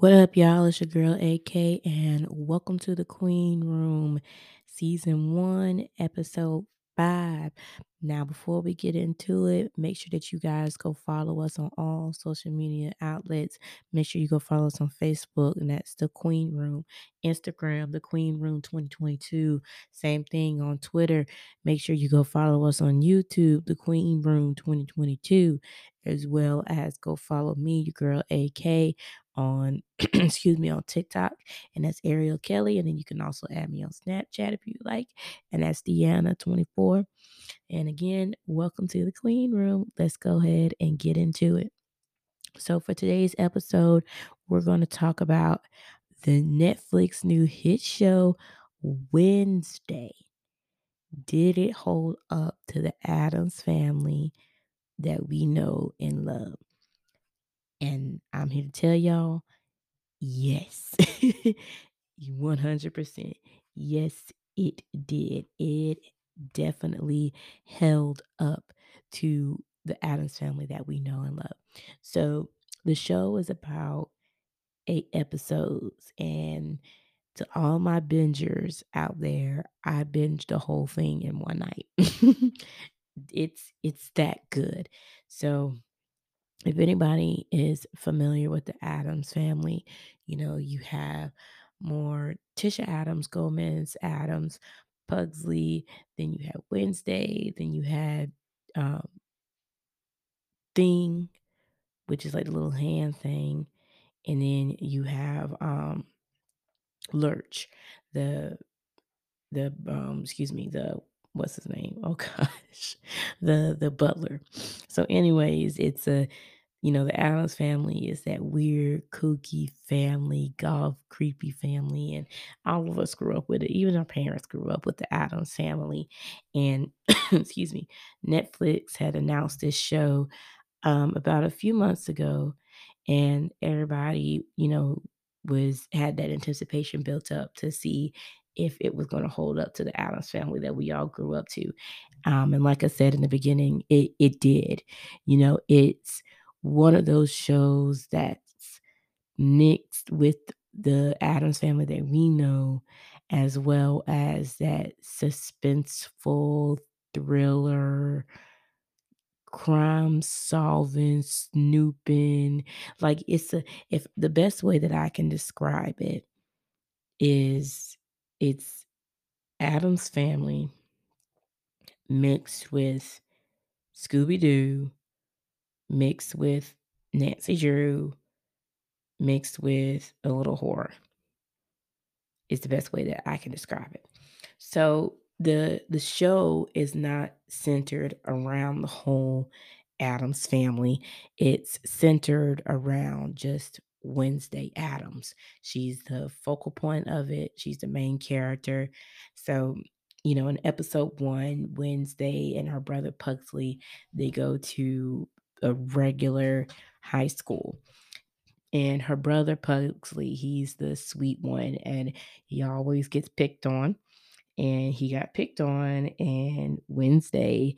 What up, y'all? It's your girl AK, and welcome to the Queen Room, Season 1, Episode 5. Now, before we get into it, make sure that you guys go follow us on all social media outlets. Make sure you go follow us on Facebook, and that's the Queen Room. Instagram, the Queen Room 2022. Same thing on Twitter. Make sure you go follow us on YouTube, the Queen Room 2022, as well as go follow me, your girl AK, on excuse me on TikTok, and that's Ariel Kelly. And then you can also add me on Snapchat if you like, and that's Deanna24. And again, welcome to the Queen Room. Let's go ahead and get into it. So for today's episode, we're going to talk about the Netflix new hit show Wednesday. Did it hold up to the Addams family that we know and love? And I'm here to tell y'all, yes, 100%. Yes, it did. It definitely held up to the Addams family that we know and love. So the show is about eight episodes. And to all my bingers out there, I binged the whole thing in one night. it's it's that good. So if anybody is familiar with the Addams family, you know, you have more Tisha Adams, Gomez Addams, Pugsley, then you have Wednesday, then you had um, Thing, which is like the little hand thing, and then you have um, Lurch, the the um, excuse me, the what's his name? Oh gosh, the the butler. So, anyways, it's a you know, the Addams family is that weird, kooky family, golf, creepy family. And all of us grew up with it. Even our parents grew up with the Addams family. And, excuse me, Netflix had announced this show um, about a few months ago. And everybody, you know, was had that anticipation built up to see if it was going to hold up to the Addams family that we all grew up to. Um, and like I said in the beginning, it it did. You know, it's one of those shows that's mixed with the Addams family that we know, as well as that suspenseful thriller, crime solving, snooping. Like it's a if the best way that I can describe it is it's Addams family mixed with Scooby Doo mixed with Nancy Drew, mixed with a little horror. Is the best way that I can describe it. So the the show is not centered around the whole Addams family. It's centered around just Wednesday Addams. She's the focal point of it. She's the main character. So you know, in episode one, Wednesday and her brother Pugsley, they go to a regular high school. And her brother Pugsley, he's the sweet one, and he always gets picked on. And he got picked on, and Wednesday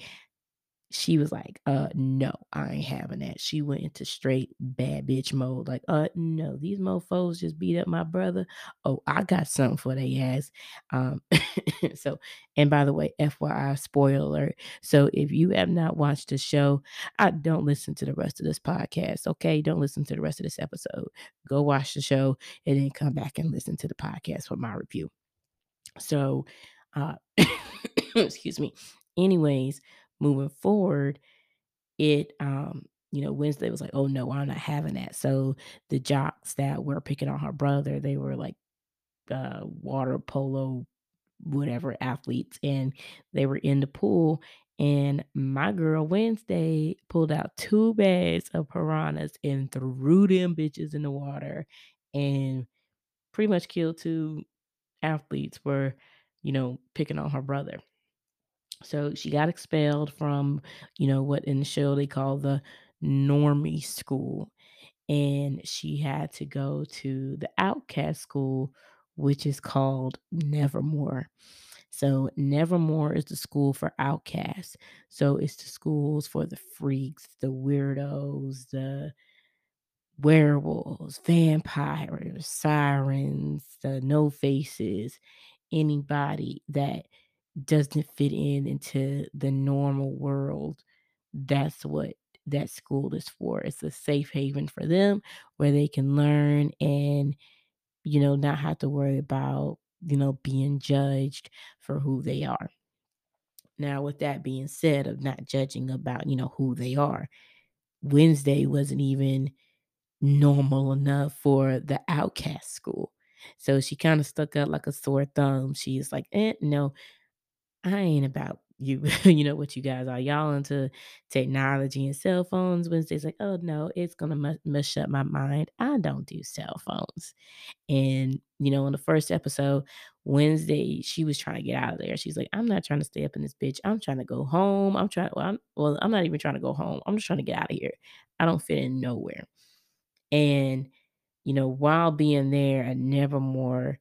she was like, uh, no, I ain't having that. She went into straight bad bitch mode. Like, uh, no, these mofos just beat up my brother. Oh, I got something for they ass. Um, so, and by the way, FYI, spoiler alert. So if you have not watched the show, I don't listen to the rest of this podcast. Okay. Don't listen to the rest of this episode. Go watch the show and then come back and listen to the podcast for my review. So, uh, excuse me. Anyways, moving forward, it um, you know, Wednesday was like, oh no, I'm not having that. So the jocks that were picking on her brother, they were like uh water polo, whatever athletes, and they were in the pool. And my girl Wednesday pulled out two bags of piranhas and threw them bitches in the water and pretty much killed two athletes for, you know, picking on her brother. So she got expelled from, you know, what in the show they call the normie school. And she had to go to the outcast school, which is called Nevermore. So Nevermore is the school for outcasts. So it's the schools for the freaks, the weirdos, the werewolves, vampires, sirens, the no faces, anybody that doesn't fit in into the normal world. That's what that school is for. It's a safe haven for them where they can learn and, you know, not have to worry about, you know, being judged for who they are. Now, with that being said, of not judging about, you know, who they are, Wednesday wasn't even normal enough for the outcast school. So she kind of stuck out like a sore thumb. She's like, eh, no, I ain't about you, you know what you guys are. Y'all into technology and cell phones. Wednesday's like, oh no, it's gonna mu- mess up my mind. I don't do cell phones. And you know, in the first episode, Wednesday, she was trying to get out of there. She's like, I'm not trying to stay up in this bitch. I'm trying to go home. I'm trying. Well, I'm, well, I'm not even trying to go home. I'm just trying to get out of here. I don't fit in nowhere. And you know, while being there at Nevermore,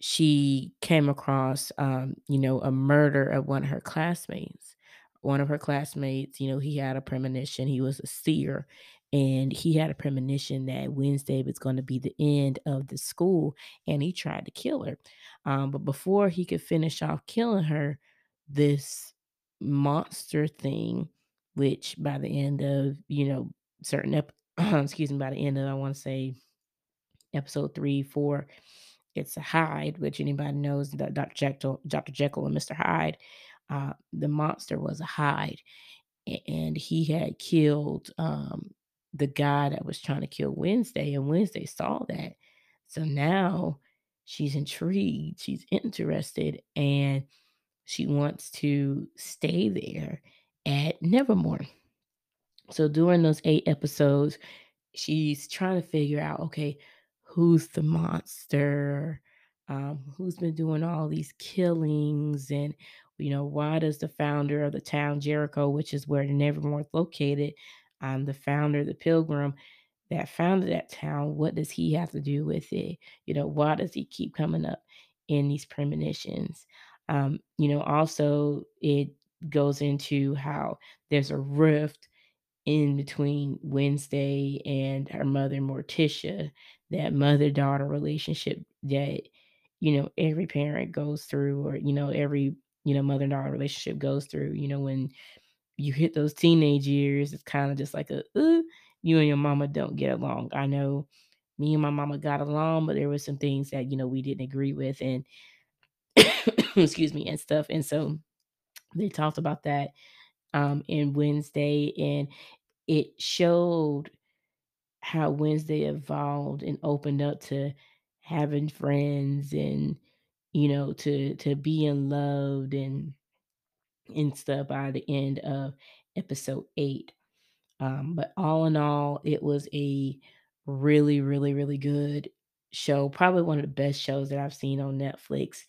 she came across, um, you know, a murder of one of her classmates. One of her classmates, you know, he had a premonition. He was a seer, and he had a premonition that Wednesday was going to be the end of the school, and he tried to kill her. Um, but before he could finish off killing her, this monster thing, which by the end of, you know, certain ep- excuse me, by the end of I want to say episode three, four, it's a Hyde, which anybody knows that Dr. Jekyll, Dr. Jekyll and Mr. Hyde. Uh, the monster was a Hyde, and he had killed um, the guy that was trying to kill Wednesday, and Wednesday saw that. So now she's intrigued, she's interested, and she wants to stay there at Nevermore. So during those eight episodes, she's trying to figure out okay, who's the monster? Um, who's been doing all these killings? And, you know, why does the founder of the town Jericho, which is where Nevermore is located, um, the founder the Pilgrim that founded that town, what does he have to do with it? You know, why does he keep coming up in these premonitions? Um, you know, also it goes into how there's a rift in between Wednesday and her mother, Morticia, that mother daughter relationship that, you know, every parent goes through, or, you know, every, you know, mother daughter relationship goes through. You know, when you hit those teenage years, it's kind of just like a, uh, you and your mama don't get along. I know me and my mama got along, but there were some things that, you know, we didn't agree with and, excuse me, and stuff. And so they talked about that um, in Wednesday, and it showed how Wednesday evolved and opened up to having friends and you know to to being loved and and stuff by the end of episode eight. Um, but all in all, it was a really, really, really good show. Probably one of the best shows that I've seen on Netflix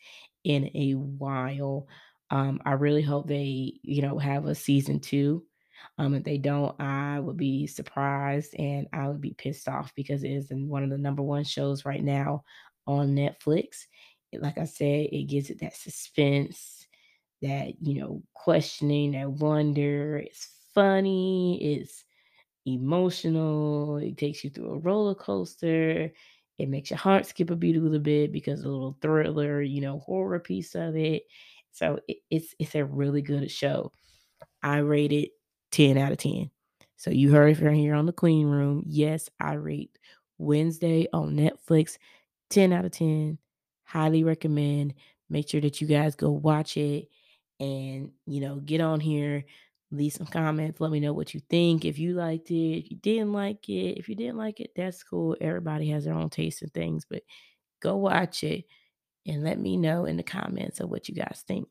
in a while. Um, I really hope they, you know, have a season two. Um, if they don't, I would be surprised and I would be pissed off because it is one of the number one shows right now on Netflix. Like I said, it gives it that suspense, that, you know, questioning, that wonder. It's funny, it's emotional, it takes you through a roller coaster. It makes your heart skip a beat a little bit because a little thriller, you know, horror piece of it. So it, it's it's a really good show. I rate it 10 out of 10. So you heard it from here on the Queen Room. Yes, I rate Wednesday on Netflix 10 out of 10. Highly recommend. Make sure that you guys go watch it and, you know, get on here, leave some comments, let me know what you think. If you liked it, if you didn't like it, if you didn't like it, that's cool. Everybody has their own taste in things, but go watch it and let me know in the comments of what you guys think.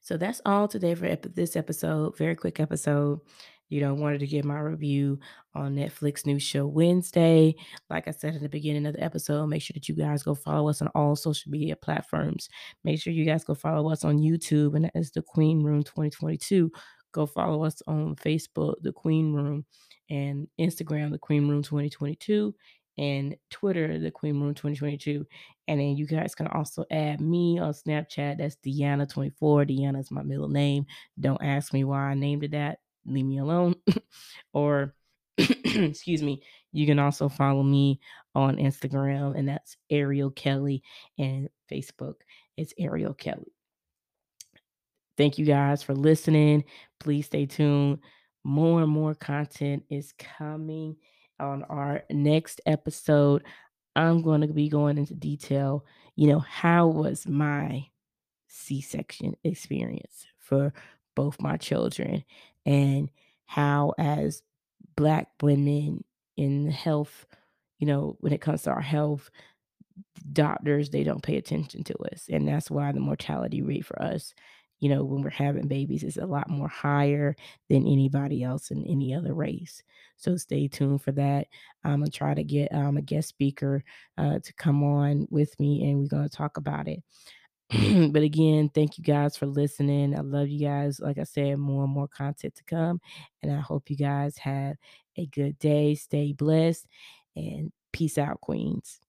So that's all today for ep- this episode. Very quick episode. You know, wanted to give my review on Netflix new show Wednesday. Like I said in the beginning of the episode, make sure that you guys go follow us on all social media platforms. Make sure you guys go follow us on YouTube, and that is the Queen Room 2022. Go follow us on Facebook, the Queen Room, and Instagram, the Queen Room 2022, and Twitter, the Queen Room 2022. And then you guys can also add me on Snapchat. That's Deanna24. Deanna is my middle name. Don't ask me why I named it that. Leave me alone. or excuse me, you can also follow me on Instagram, and that's Ariel Kelly, and Facebook, it's Ariel Kelly. Thank you guys for listening. Please stay tuned. More and more content is coming on our next episode. I'm going to be going into detail, you know, how was my C-section experience for both my children and how as black women in health, you know, when it comes to our health, doctors, they don't pay attention to us. And that's why the mortality rate for us, you know, when we're having babies is a lot more higher than anybody else in any other race. So stay tuned for that. I'm gonna try to get um, a guest speaker uh, to come on with me, and we're gonna talk about it. but again, thank you guys for listening. I love you guys. Like I said, more and more content to come. And I hope you guys have a good day. Stay blessed and peace out, Queens.